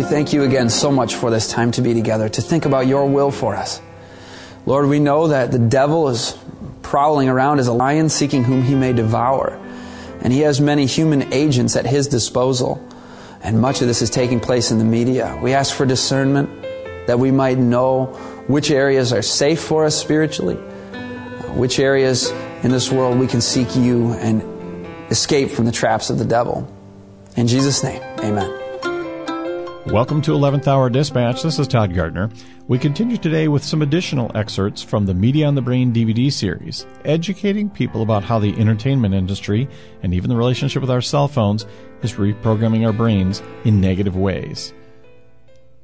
We thank you again so much for this time to be together, to think about your will for us. Lord, we know that the devil is prowling around as a lion seeking whom he may devour. And he has many human agents at his disposal. And much of this is taking place in the media. We ask for discernment that we might know which areas are safe for us spiritually, which areas in this world we can seek you and escape from the traps of the devil. In Jesus' name, amen. Welcome to 11th Hour Dispatch. This is Todd Gardner. We continue today with some additional excerpts from the Media on the Brain DVD series, educating people about how the entertainment industry and even the relationship with our cell phones is reprogramming our brains in negative ways.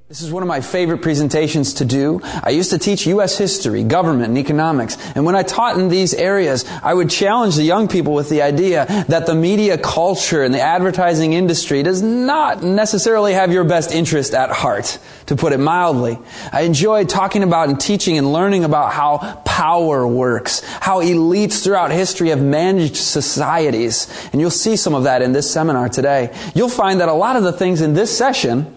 This is one of my favorite presentations to do. I used to teach U.S. history, government, and economics. And when I taught in these areas, I would challenge the young people with the idea that the media culture and the advertising industry does not necessarily have your best interest at heart, to put it mildly. I enjoyed talking about and teaching and learning about how power works, how elites throughout history have managed societies. And you'll see some of that in this seminar today. You'll find that a lot of the things in this session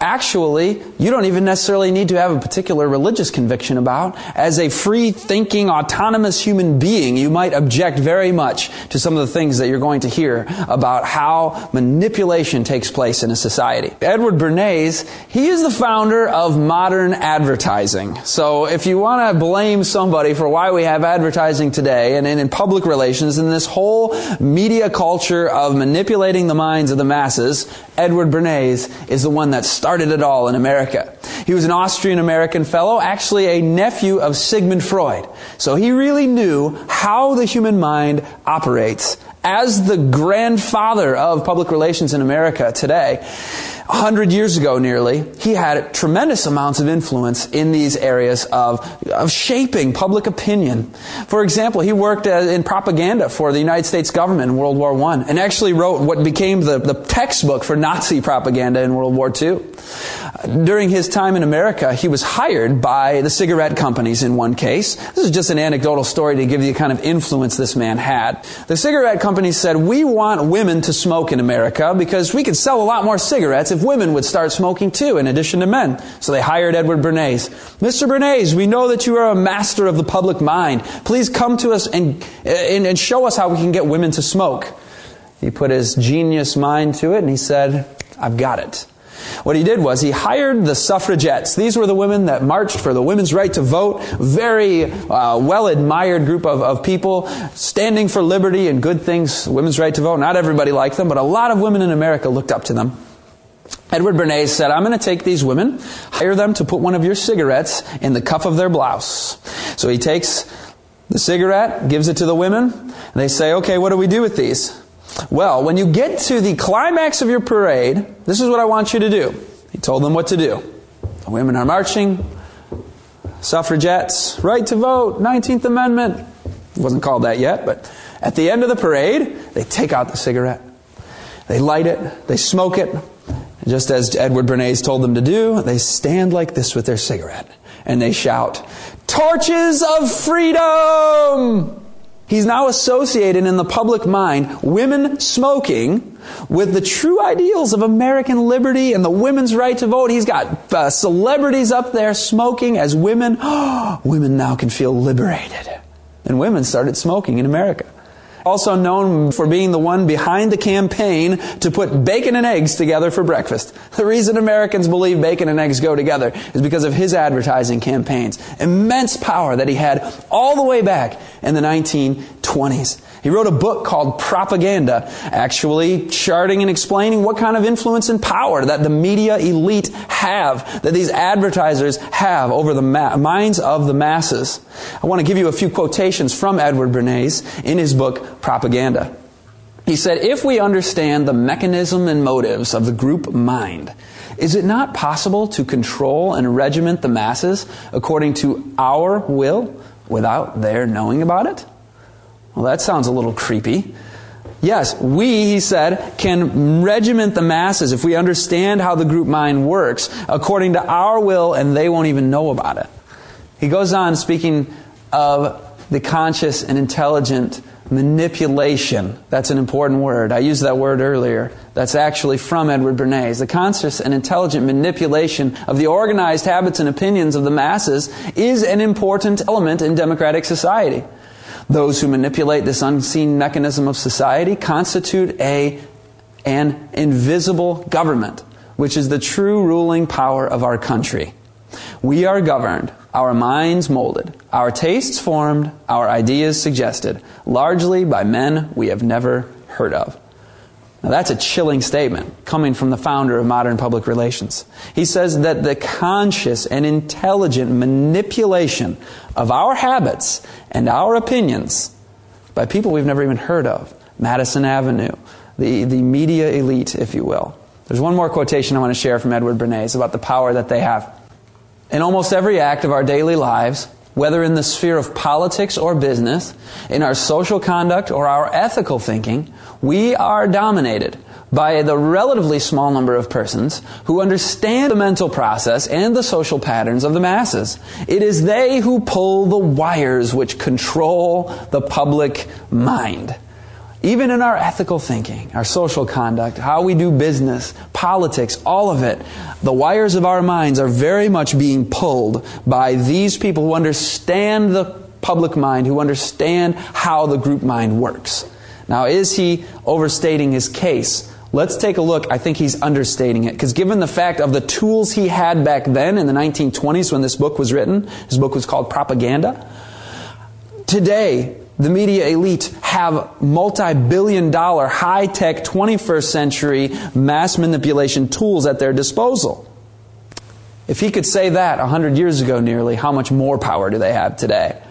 Actually, you don't even necessarily need to have a particular religious conviction about. As a free thinking, autonomous human being, you might object very much to some of the things that you're going to hear about how manipulation takes place in a society. Edward Bernays, he is the founder of modern advertising. So if you want to blame somebody for why we have advertising today and in public relations and this whole media culture of manipulating the minds of the masses, Edward Bernays is the one that started it all in America. He was an Austrian American fellow, actually a nephew of Sigmund Freud. So he really knew how the human mind operates. As the grandfather of public relations in America today, a hundred years ago nearly, he had tremendous amounts of influence in these areas of, of shaping public opinion. For example, he worked in propaganda for the United States government in World War I and actually wrote what became the, the textbook for Nazi propaganda in World War II. During his time in America, he was hired by the cigarette companies in one case. This is just an anecdotal story to give you the kind of influence this man had. The cigarette companies said, we want women to smoke in America because we could sell a lot more cigarettes if women would start smoking too, in addition to men. So they hired Edward Bernays. Mr. Bernays, we know that you are a master of the public mind. Please come to us and, and, and show us how we can get women to smoke. He put his genius mind to it and he said, I've got it. What he did was he hired the suffragettes. These were the women that marched for the women's right to vote. Very uh, well admired group of, of people standing for liberty and good things, women's right to vote. Not everybody liked them, but a lot of women in America looked up to them. Edward Bernays said, I'm going to take these women, hire them to put one of your cigarettes in the cuff of their blouse. So he takes the cigarette, gives it to the women, and they say, okay, what do we do with these? Well, when you get to the climax of your parade, this is what I want you to do. He told them what to do. The women are marching, suffragettes, right to vote, 19th Amendment. It wasn't called that yet, but at the end of the parade, they take out the cigarette. They light it, they smoke it, just as Edward Bernays told them to do, they stand like this with their cigarette and they shout, Torches of freedom! He's now associated in the public mind women smoking with the true ideals of American liberty and the women's right to vote. He's got uh, celebrities up there smoking as women. Women now can feel liberated. And women started smoking in America also known for being the one behind the campaign to put bacon and eggs together for breakfast. The reason Americans believe bacon and eggs go together is because of his advertising campaigns. Immense power that he had all the way back in the 1920s. He wrote a book called Propaganda, actually charting and explaining what kind of influence and power that the media elite have, that these advertisers have over the ma- minds of the masses. I want to give you a few quotations from Edward Bernays in his book Propaganda. He said, if we understand the mechanism and motives of the group mind, is it not possible to control and regiment the masses according to our will without their knowing about it? Well, that sounds a little creepy. Yes, we, he said, can regiment the masses if we understand how the group mind works according to our will and they won't even know about it. He goes on speaking of the conscious and intelligent manipulation. That's an important word. I used that word earlier. That's actually from Edward Bernays. The conscious and intelligent manipulation of the organized habits and opinions of the masses is an important element in democratic society. Those who manipulate this unseen mechanism of society constitute a, an invisible government, which is the true ruling power of our country. We are governed our minds molded, our tastes formed, our ideas suggested, largely by men we have never heard of. Now that's a chilling statement coming from the founder of modern public relations. He says that the conscious and intelligent manipulation of our habits and our opinions by people we've never even heard of, Madison Avenue, the, the media elite, if you will. There's one more quotation I want to share from Edward Bernays about the power that they have. In almost every act of our daily lives, whether in the sphere of politics or business, in our social conduct or our ethical thinking, we are dominated by the relatively small number of persons who understand the mental process and the social patterns of the masses. It is they who pull the wires which control the public mind. Even in our ethical thinking, our social conduct, how we do business, politics, all of it, the wires of our minds are very much being pulled by these people who understand the public mind, who understand how the group mind works. Now, is he overstating his case? Let's take a look. I think he's understating it. Because given the fact of the tools he had back then in the 1920s when this book was written, his book was called Propaganda. Today, the media elite have multi-billion dollar high-tech 21st century mass manipulation tools at their disposal. If he could say that 100 years ago nearly, how much more power do they have today?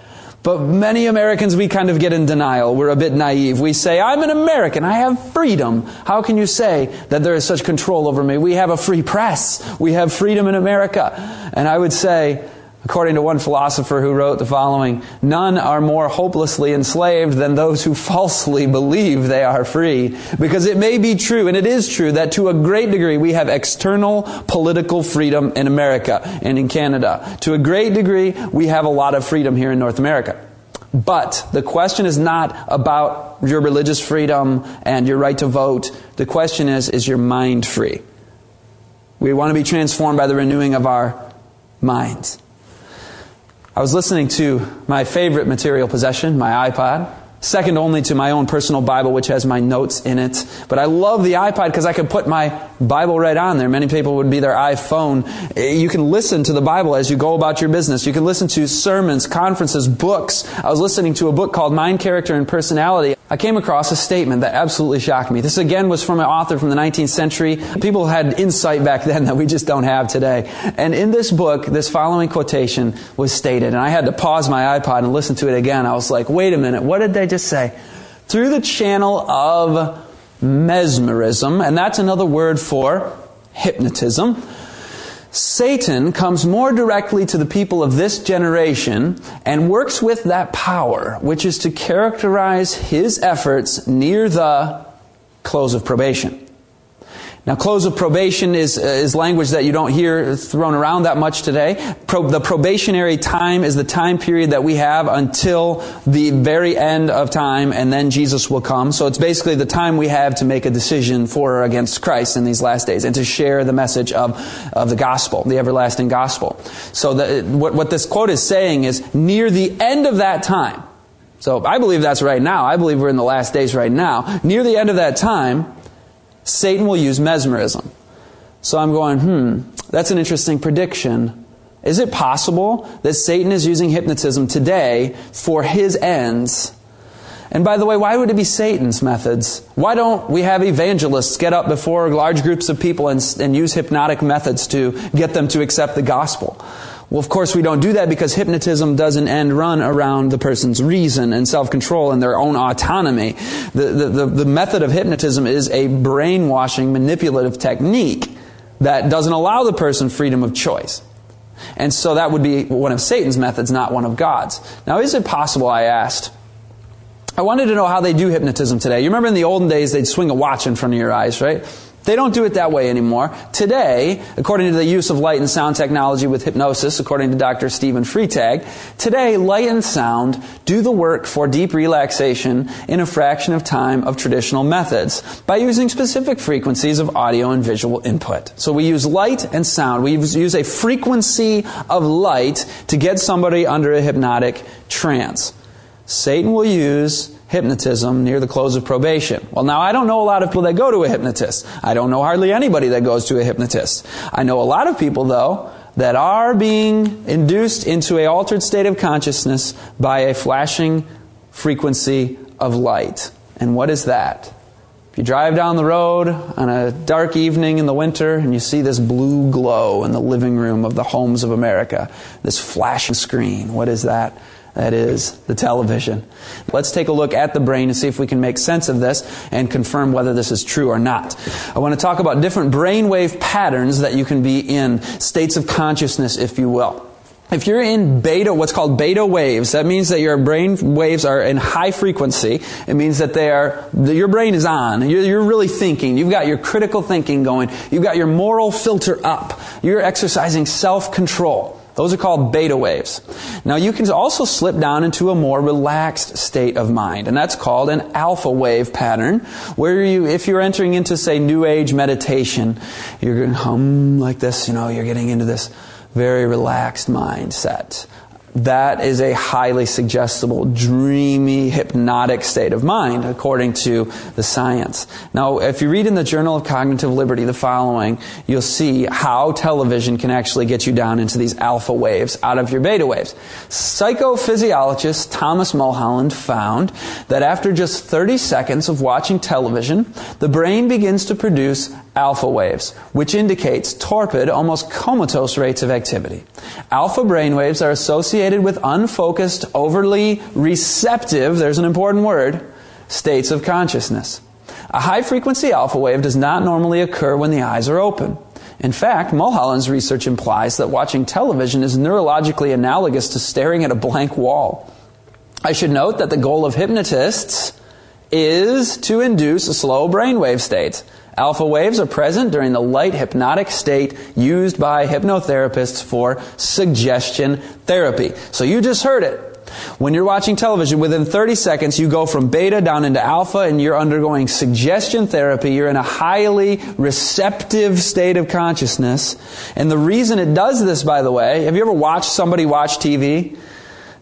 But many Americans, we kind of get in denial. We're a bit naive. We say, I'm an American. I have freedom. How can you say that there is such control over me? We have a free press. We have freedom in America. And I would say, According to one philosopher who wrote the following, none are more hopelessly enslaved than those who falsely believe they are free. Because it may be true, and it is true, that to a great degree we have external political freedom in America and in Canada. To a great degree, we have a lot of freedom here in North America. But the question is not about your religious freedom and your right to vote. The question is, is your mind free? We want to be transformed by the renewing of our minds. I was listening to my favorite material possession, my iPod, second only to my own personal Bible, which has my notes in it. But I love the iPod because I could put my Bible right on there. Many people would be their iPhone. Eh, you can listen to the Bible as you go about your business. You can listen to sermons, conferences, books. I was listening to a book called Mind, Character, and Personality. I came across a statement that absolutely shocked me. This again was from an author from the 19th century. People had insight back then that we just don't have today. And in this book, this following quotation was stated, and I had to pause my iPod and listen to it again. I was like, wait a minute, what did they just say? Through the channel of mesmerism, and that's another word for hypnotism, Satan comes more directly to the people of this generation and works with that power, which is to characterize his efforts near the close of probation. Now, close of probation is, uh, is language that you don't hear thrown around that much today. Pro, the probationary time is the time period that we have until the very end of time, and then Jesus will come. So it's basically the time we have to make a decision for or against Christ in these last days, and to share the message of, of the gospel, the everlasting gospel. So the, what, what this quote is saying is, near the end of that time, so I believe that's right now. I believe we're in the last days right now. Near the end of that time, Satan will use mesmerism. So I'm going, hmm, that's an interesting prediction. Is it possible that Satan is using hypnotism today for his ends? And by the way, why would it be Satan's methods? Why don't we have evangelists get up before large groups of people and, and use hypnotic methods to get them to accept the gospel? Well, of course, we don't do that because hypnotism doesn't end run around the person's reason and self-control and their own autonomy. The, the, the, the method of hypnotism is a brainwashing manipulative technique that doesn't allow the person freedom of choice. And so that would be one of Satan's methods, not one of God's. Now, is it possible, I asked, I wanted to know how they do hypnotism today. You remember in the olden days, they'd swing a watch in front of your eyes, right? They don't do it that way anymore. Today, according to the use of light and sound technology with hypnosis, according to Dr. Stephen Freitag, today light and sound do the work for deep relaxation in a fraction of time of traditional methods by using specific frequencies of audio and visual input. So we use light and sound. We use a frequency of light to get somebody under a hypnotic trance. Satan will use hypnotism near the close of probation. Well, now I don't know a lot of people that go to a hypnotist. I don't know hardly anybody that goes to a hypnotist. I know a lot of people, though, that are being induced into a altered state of consciousness by a flashing frequency of light. And what is that? If you drive down the road on a dark evening in the winter and you see this blue glow in the living room of the homes of America, this flashing screen, what is that? That is the television. Let's take a look at the brain and see if we can make sense of this and confirm whether this is true or not. I want to talk about different brainwave patterns that you can be in, states of consciousness, if you will. If you're in beta, what's called beta waves, that means that your brain waves are in high frequency. It means that they are, your brain is on. You're, you're, really thinking. You've got your critical thinking going. You've got your moral filter up. You're exercising self-control. Those are called beta waves. Now you can also slip down into a more relaxed state of mind, and that's called an alpha wave pattern, where you, if you're entering into, say, New Age meditation, you're going hum like this, you know, you're getting into this very relaxed mindset that is a highly suggestible, dreamy, hypnotic state of mind, according to the science. Now, if you read in the Journal of Cognitive Liberty the following, you'll see how television can actually get you down into these alpha waves out of your beta waves. Psychophysiologist Thomas Mulholland found that after just 30 seconds of watching television, the brain begins to produce alpha waves, which indicates torpid, almost comatose rates of activity. Alpha brain waves are associated with unfocused, overly receptive, there's an important word, states of consciousness. A high frequency alpha wave does not normally occur when the eyes are open. In fact, Mulholland's research implies that watching television is neurologically analogous to staring at a blank wall. I should note that the goal of hypnotists is to induce a slow brainwave state. Alpha waves are present during the light hypnotic state used by hypnotherapists for suggestion therapy. So you just heard it. When you're watching television, within 30 seconds, you go from beta down into alpha and you're undergoing suggestion therapy. You're in a highly receptive state of consciousness. And the reason it does this, by the way, have you ever watched somebody watch TV?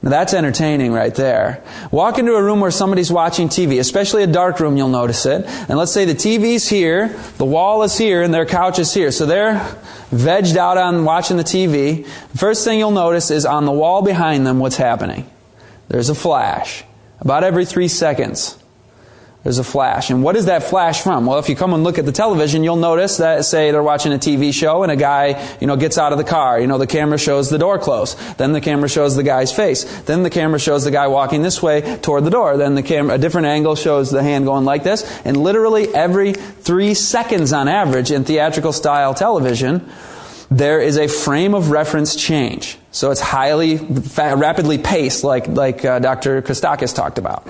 Now that's entertaining right there. Walk into a room where somebody's watching TV, especially a dark room, you'll notice it. And let's say the TV's here, the wall is here, and their couch is here. So they're vegged out on watching the TV. First thing you'll notice is on the wall behind them what's happening. There's a flash. About every three seconds. There's a flash. And what is that flash from? Well, if you come and look at the television, you'll notice that, say, they're watching a TV show and a guy, you know, gets out of the car. You know, the camera shows the door close. Then the camera shows the guy's face. Then the camera shows the guy walking this way toward the door. Then the camera, a different angle shows the hand going like this. And literally every three seconds on average in theatrical style television, there is a frame of reference change. So it's highly, rapidly paced, like, like uh, Dr. Christakis talked about.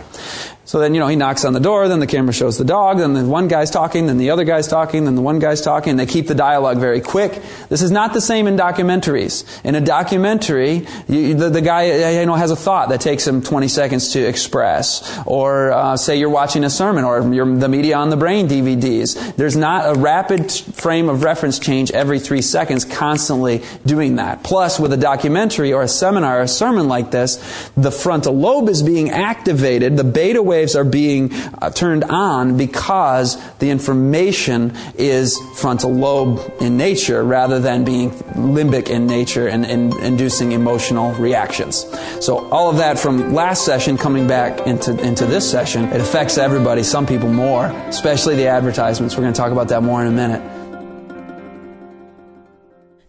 So then, you know, he knocks on the door, then the camera shows the dog, then the one guy's talking, then the other guy's talking, then the one guy's talking, and they keep the dialogue very quick. This is not the same in documentaries. In a documentary, you, the, the, guy, you know, has a thought that takes him 20 seconds to express. Or, uh, say you're watching a sermon, or the Media on the Brain DVDs. There's not a rapid frame of reference change every three seconds constantly doing that. Plus, with a documentary or a seminar or a sermon like this, the frontal lobe is being activated, the beta wave waves are being uh, turned on because the information is frontal lobe in nature rather than being limbic in nature and, and inducing emotional reactions. So all of that from last session coming back into, into this session, it affects everybody, some people more, especially the advertisements. We're going to talk about that more in a minute.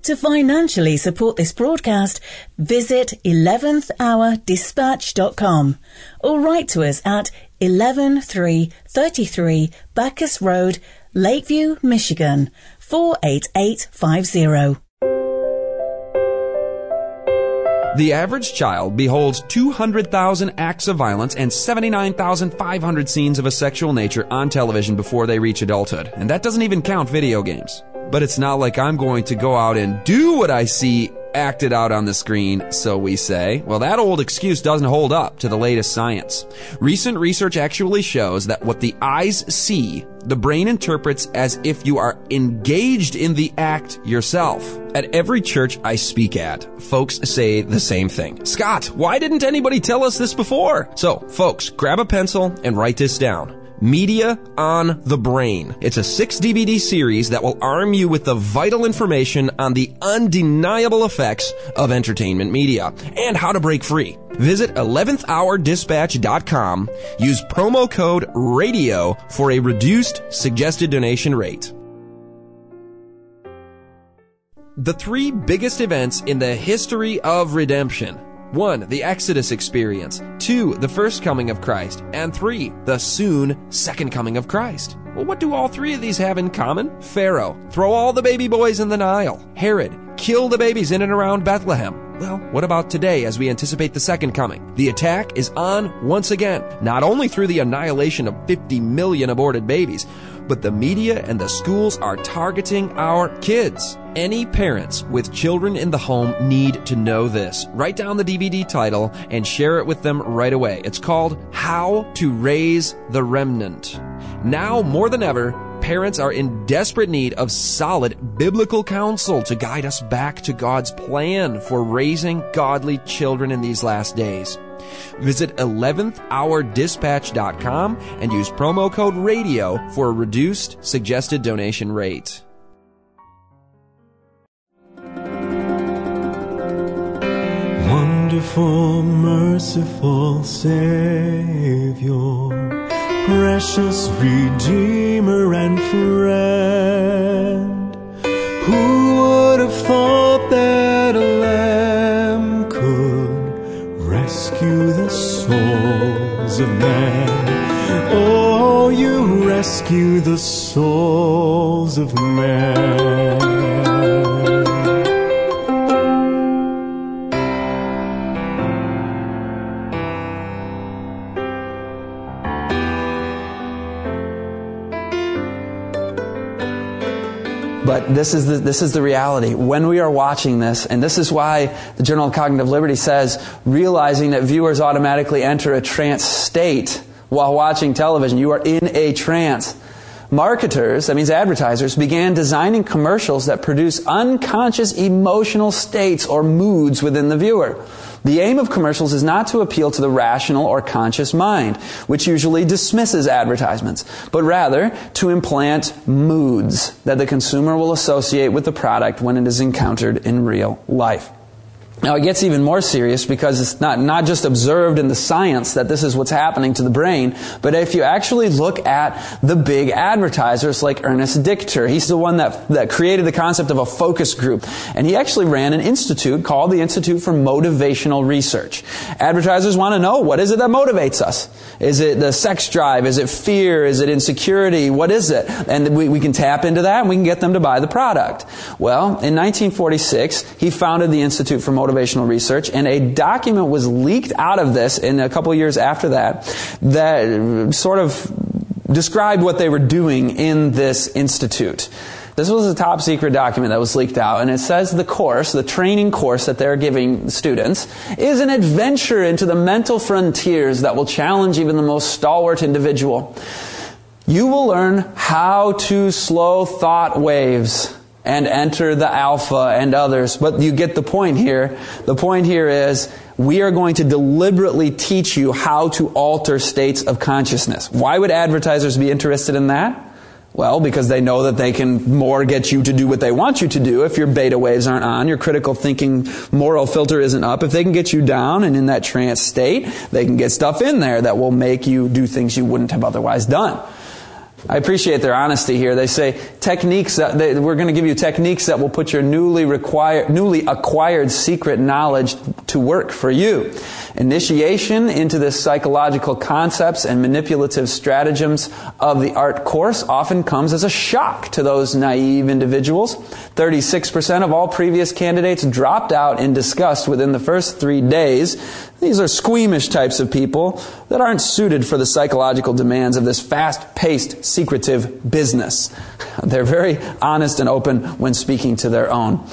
To financially support this broadcast, visit 11thhourdispatch.com or write to us at 11333 Bacchus Road, Lakeview, Michigan 48850. The average child beholds 200,000 acts of violence and 79,500 scenes of a sexual nature on television before they reach adulthood. And that doesn't even count video games. But it's not like I'm going to go out and do what I see acted out on the screen, so we say. Well, that old excuse doesn't hold up to the latest science. Recent research actually shows that what the eyes see, the brain interprets as if you are engaged in the act yourself. At every church I speak at, folks say the same thing. Scott, why didn't anybody tell us this before? So, folks, grab a pencil and write this down. Media on the Brain. It's a six DVD series that will arm you with the vital information on the undeniable effects of entertainment media and how to break free. Visit 11thhourdispatch.com. Use promo code RADIO for a reduced suggested donation rate. The three biggest events in the history of redemption 1. The Exodus experience. 2. The first coming of Christ. And 3. The soon second coming of Christ. Well, what do all three of these have in common? Pharaoh, throw all the baby boys in the Nile. Herod, kill the babies in and around Bethlehem. Well, what about today as we anticipate the second coming? The attack is on once again, not only through the annihilation of 50 million aborted babies, but the media and the schools are targeting our kids. Any parents with children in the home need to know this. Write down the DVD title and share it with them right away. It's called How to Raise the Remnant. Now more than ever, parents are in desperate need of solid biblical counsel to guide us back to God's plan for raising godly children in these last days. Visit 11thhourdispatch.com and use promo code RADIO for a reduced suggested donation rate. Wonderful, merciful Savior, precious Redeemer and friend, who would have thought that a lamb rescue the souls of men? Oh, you rescue the souls of men. This is the, this is the reality. When we are watching this, and this is why the Journal of Cognitive Liberty says, realizing that viewers automatically enter a trance state while watching television. You are in a trance. Marketers, that means advertisers, began designing commercials that produce unconscious emotional states or moods within the viewer. The aim of commercials is not to appeal to the rational or conscious mind, which usually dismisses advertisements, but rather to implant moods that the consumer will associate with the product when it is encountered in real life. Now it gets even more serious because it's not, not just observed in the science that this is what's happening to the brain, but if you actually look at the big advertisers like Ernest Dichter, he's the one that, that created the concept of a focus group. And he actually ran an institute called the Institute for Motivational Research. Advertisers want to know what is it that motivates us? Is it the sex drive? Is it fear? Is it insecurity? What is it? And we, we can tap into that and we can get them to buy the product. Well, in 1946, he founded the Institute for Motivational motivational research, and a document was leaked out of this in a couple years after that that sort of described what they were doing in this institute. This was a top secret document that was leaked out, and it says the course, the training course that they're giving students, is an adventure into the mental frontiers that will challenge even the most stalwart individual. You will learn how to slow thought waves and enter the alpha and others. But you get the point here. The point here is we are going to deliberately teach you how to alter states of consciousness. Why would advertisers be interested in that? Well, because they know that they can more get you to do what they want you to do if your beta waves aren't on, your critical thinking moral filter isn't up. If they can get you down and in that trance state, they can get stuff in there that will make you do things you wouldn't have otherwise done. I appreciate their honesty here. They say techniques that they, we're going to give you techniques that will put your newly required, newly acquired secret knowledge to work for you. Initiation into the psychological concepts and manipulative stratagems of the art course often comes as a shock to those naive individuals. 36% of all previous candidates dropped out in disgust within the first three days. These are squeamish types of people that aren't suited for the psychological demands of this fast-paced, secretive business. They're very honest and open when speaking to their own.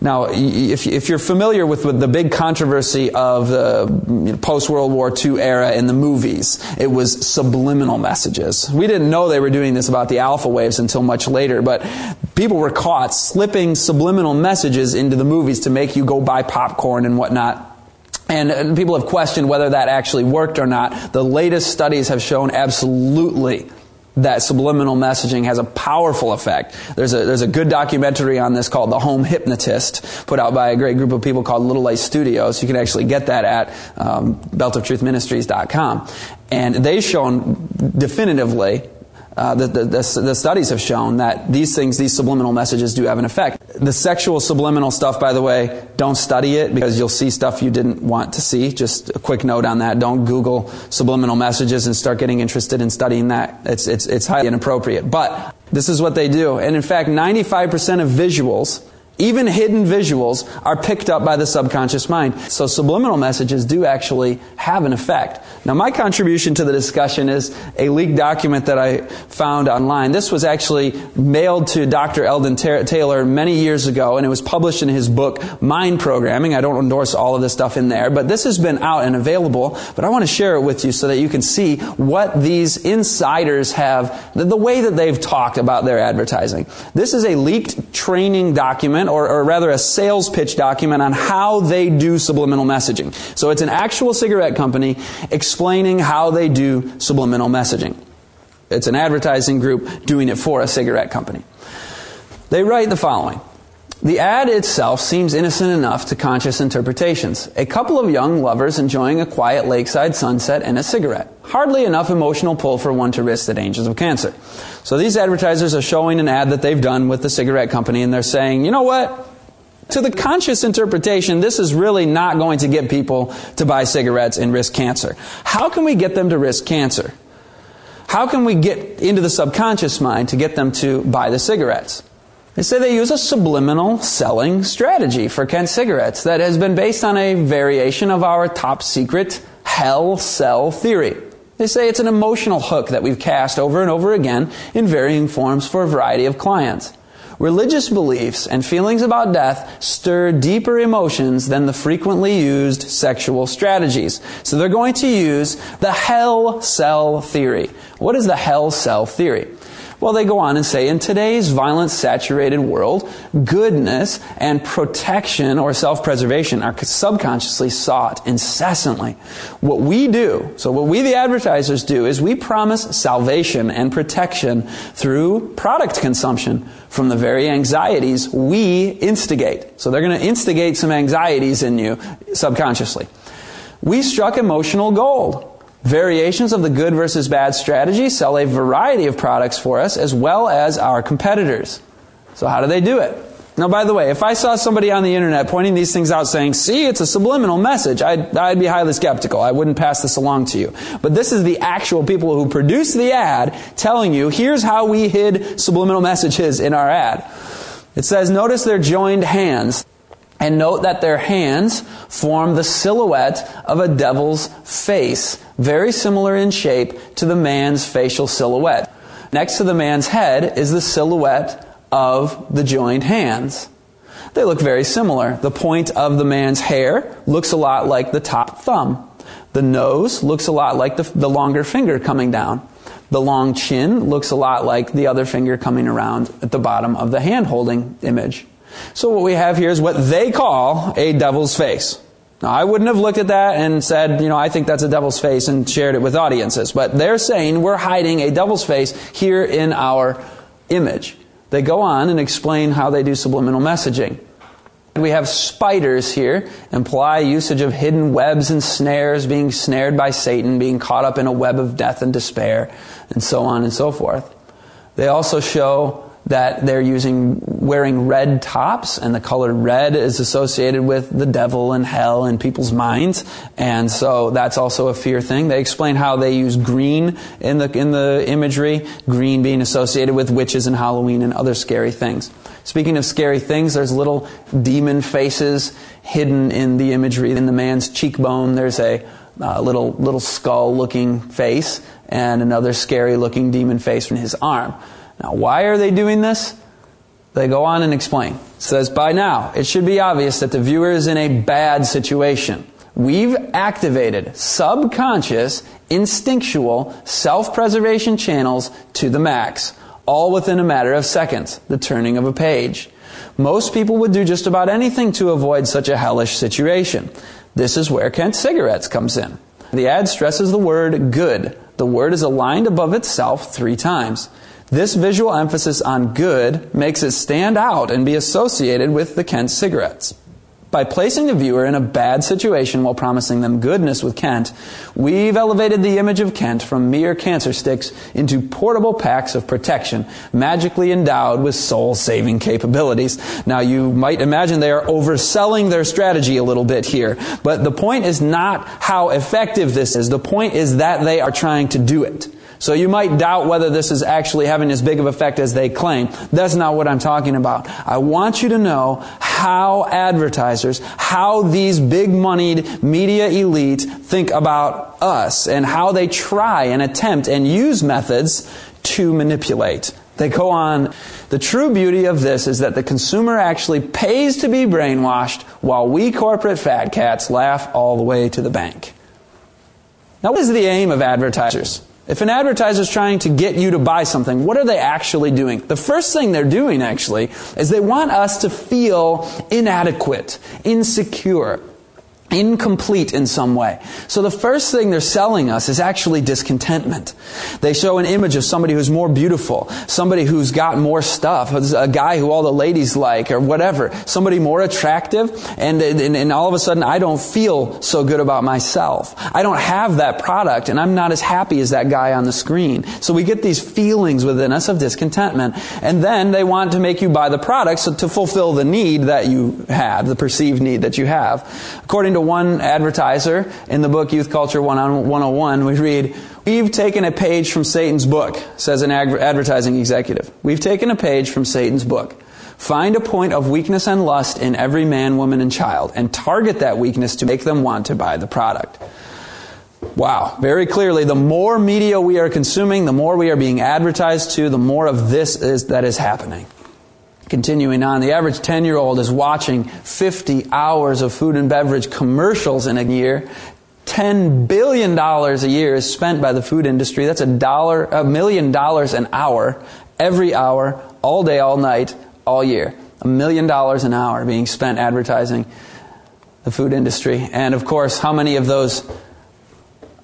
Now, if, you're familiar with, with, the big controversy of the post World War II era in the movies, it was subliminal messages. We didn't know they were doing this about the alpha waves until much later, but people were caught slipping subliminal messages into the movies to make you go buy popcorn and whatnot. And people have questioned whether that actually worked or not. The latest studies have shown absolutely that subliminal messaging has a powerful effect. There's a, there's a good documentary on this called The Home Hypnotist, put out by a great group of people called Little Light Studios. You can actually get that at um, beltoftruthministries.com. And they've shown definitively uh, the, the, the, the, studies have shown that these things, these subliminal messages do have an effect. The sexual subliminal stuff, by the way, don't study it because you'll see stuff you didn't want to see. Just a quick note on that. Don't Google subliminal messages and start getting interested in studying that. It's, it's, it's highly inappropriate. But this is what they do. And in fact, 95% of visuals even hidden visuals are picked up by the subconscious mind. So subliminal messages do actually have an effect. Now my contribution to the discussion is a leaked document that I found online. This was actually mailed to Dr. Eldon Taylor many years ago and it was published in his book Mind Programming. I don't endorse all of this stuff in there, but this has been out and available, but I want to share it with you so that you can see what these insiders have, the, way that they've talked about their advertising. This is a leaked training document document, or, or rather a sales pitch document on how they do subliminal messaging. So it's an actual cigarette company explaining how they do subliminal messaging. It's an advertising group doing it for a cigarette company. They write the following. The ad itself seems innocent enough to conscious interpretations. A couple of young lovers enjoying a quiet lakeside sunset and a cigarette. Hardly enough emotional pull for one to risk the dangers of cancer. So these advertisers are showing an ad that they've done with the cigarette company and they're saying, you know what? To the conscious interpretation, this is really not going to get people to buy cigarettes and risk cancer. How can we get them to risk cancer? How can we get into the subconscious mind to get them to buy the cigarettes? They say they use a subliminal selling strategy for Kent cigarettes that has been based on a variation of our top secret hell sell theory. They say it's an emotional hook that we've cast over and over again in varying forms for a variety of clients. Religious beliefs and feelings about death stir deeper emotions than the frequently used sexual strategies. So they're going to use the hell sell theory. What is the hell sell theory? Well, they go on and say, in today's violence saturated world, goodness and protection or self-preservation are subconsciously sought incessantly. What we do, so what we the advertisers do is we promise salvation and protection through product consumption from the very anxieties we instigate. So they're going to instigate some anxieties in you subconsciously. We struck emotional gold. Variations of the good versus bad strategy sell a variety of products for us as well as our competitors. So how do they do it? Now, by the way, if I saw somebody on the internet pointing these things out saying, see, it's a subliminal message, I'd, I'd be highly skeptical. I wouldn't pass this along to you. But this is the actual people who produce the ad telling you, here's how we hid subliminal messages in our ad. It says, notice their joined hands. And note that their hands form the silhouette of a devil's face, very similar in shape to the man's facial silhouette. Next to the man's head is the silhouette of the joined hands. They look very similar. The point of the man's hair looks a lot like the top thumb. The nose looks a lot like the, the longer finger coming down. The long chin looks a lot like the other finger coming around at the bottom of the hand holding image. So what we have here is what they call a devil's face. Now, I wouldn't have looked at that and said, you know, I think that's a devil's face and shared it with audiences. But they're saying we're hiding a devil's face here in our image. They go on and explain how they do subliminal messaging. We have spiders here, imply usage of hidden webs and snares, being snared by Satan, being caught up in a web of death and despair, and so on and so forth. They also show that they're using wearing red tops and the color red is associated with the devil and hell in people's minds. And so that's also a fear thing. They explain how they use green in the in the imagery green being associated with witches and halloween and other scary things. Speaking of scary things there's little demon faces hidden in the imagery. In the man's cheekbone there's a uh, little little skull looking face and another scary looking demon face from his arm now, why are they doing this? They go on and explain. It says, by now, it should be obvious that the viewer is in a bad situation. We've activated subconscious, instinctual, self-preservation channels to the max, all within a matter of seconds, the turning of a page. Most people would do just about anything to avoid such a hellish situation. This is where Kent Cigarettes comes in. The ad stresses the word good. The word is aligned above itself three times. This visual emphasis on good makes it stand out and be associated with the Kent cigarettes. By placing the viewer in a bad situation while promising them goodness with Kent, we've elevated the image of Kent from mere cancer sticks into portable packs of protection, magically endowed with soul-saving capabilities. Now you might imagine they are overselling their strategy a little bit here, but the point is not how effective this is. The point is that they are trying to do it. So you might doubt whether this is actually having as big of effect as they claim. That's not what I'm talking about. I want you to know how advertisers, how these big moneyed media elite think about us and how they try and attempt and use methods to manipulate. They go on. The true beauty of this is that the consumer actually pays to be brainwashed while we corporate fat cats laugh all the way to the bank. Now, what is the aim of advertisers? If an advertiser is trying to get you to buy something, what are they actually doing? The first thing they're doing, actually, is they want us to feel inadequate, insecure, incomplete in some way. So the first thing they're selling us is actually discontentment. They show an image of somebody who's more beautiful, somebody who's got more stuff, a guy who all the ladies like or whatever, somebody more attractive, and, and, and all of a sudden I don't feel so good about myself. I don't have that product and I'm not as happy as that guy on the screen. So we get these feelings within us of discontentment. And then they want to make you buy the product so to fulfill the need that you have, the perceived need that you have. According to one advertiser in the book Youth Culture 101, we read, We've taken a page from Satan's book, says an advertising executive. We've taken a page from Satan's book. Find a point of weakness and lust in every man, woman, and child, and target that weakness to make them want to buy the product. Wow. Very clearly, the more media we are consuming, the more we are being advertised to, the more of this is that is happening. Continuing on, the average 10 year old is watching 50 hours of food and beverage commercials in a year. $10 billion a year is spent by the food industry. That's a dollar, a million dollars an hour, every hour, all day, all night, all year. A million dollars an hour being spent advertising the food industry. And of course, how many of those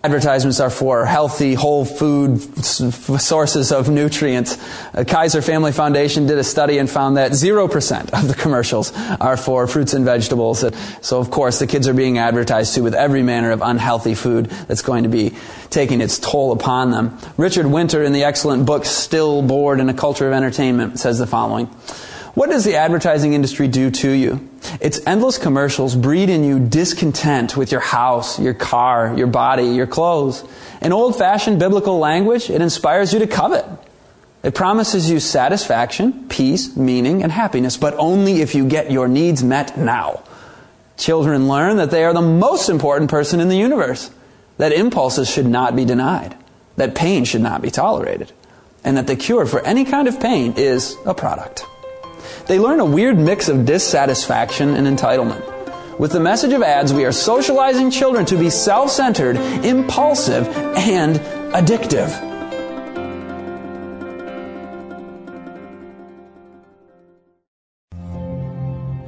advertisements are for healthy, whole food sources of nutrients. The Kaiser Family Foundation did a study and found that 0% of the commercials are for fruits and vegetables. Uh, so, of course, the kids are being advertised to with every manner of unhealthy food that's going to be taking its toll upon them. Richard Winter, in the excellent book Still Bored in a Culture of Entertainment, says the following. What does the advertising industry do to you? Its endless commercials breed in you discontent with your house, your car, your body, your clothes. In old fashioned biblical language, it inspires you to covet. It promises you satisfaction, peace, meaning, and happiness, but only if you get your needs met now. Children learn that they are the most important person in the universe, that impulses should not be denied, that pain should not be tolerated, and that the cure for any kind of pain is a product they learn a weird mix of dissatisfaction and entitlement. With the message of ads, we are socializing children to be self centered, impulsive, and addictive.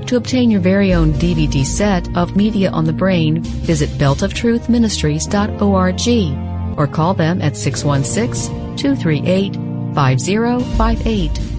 To obtain your very own DVD set of Media on the Brain, visit beltoftruthministries.org or call them at 616 238 5058.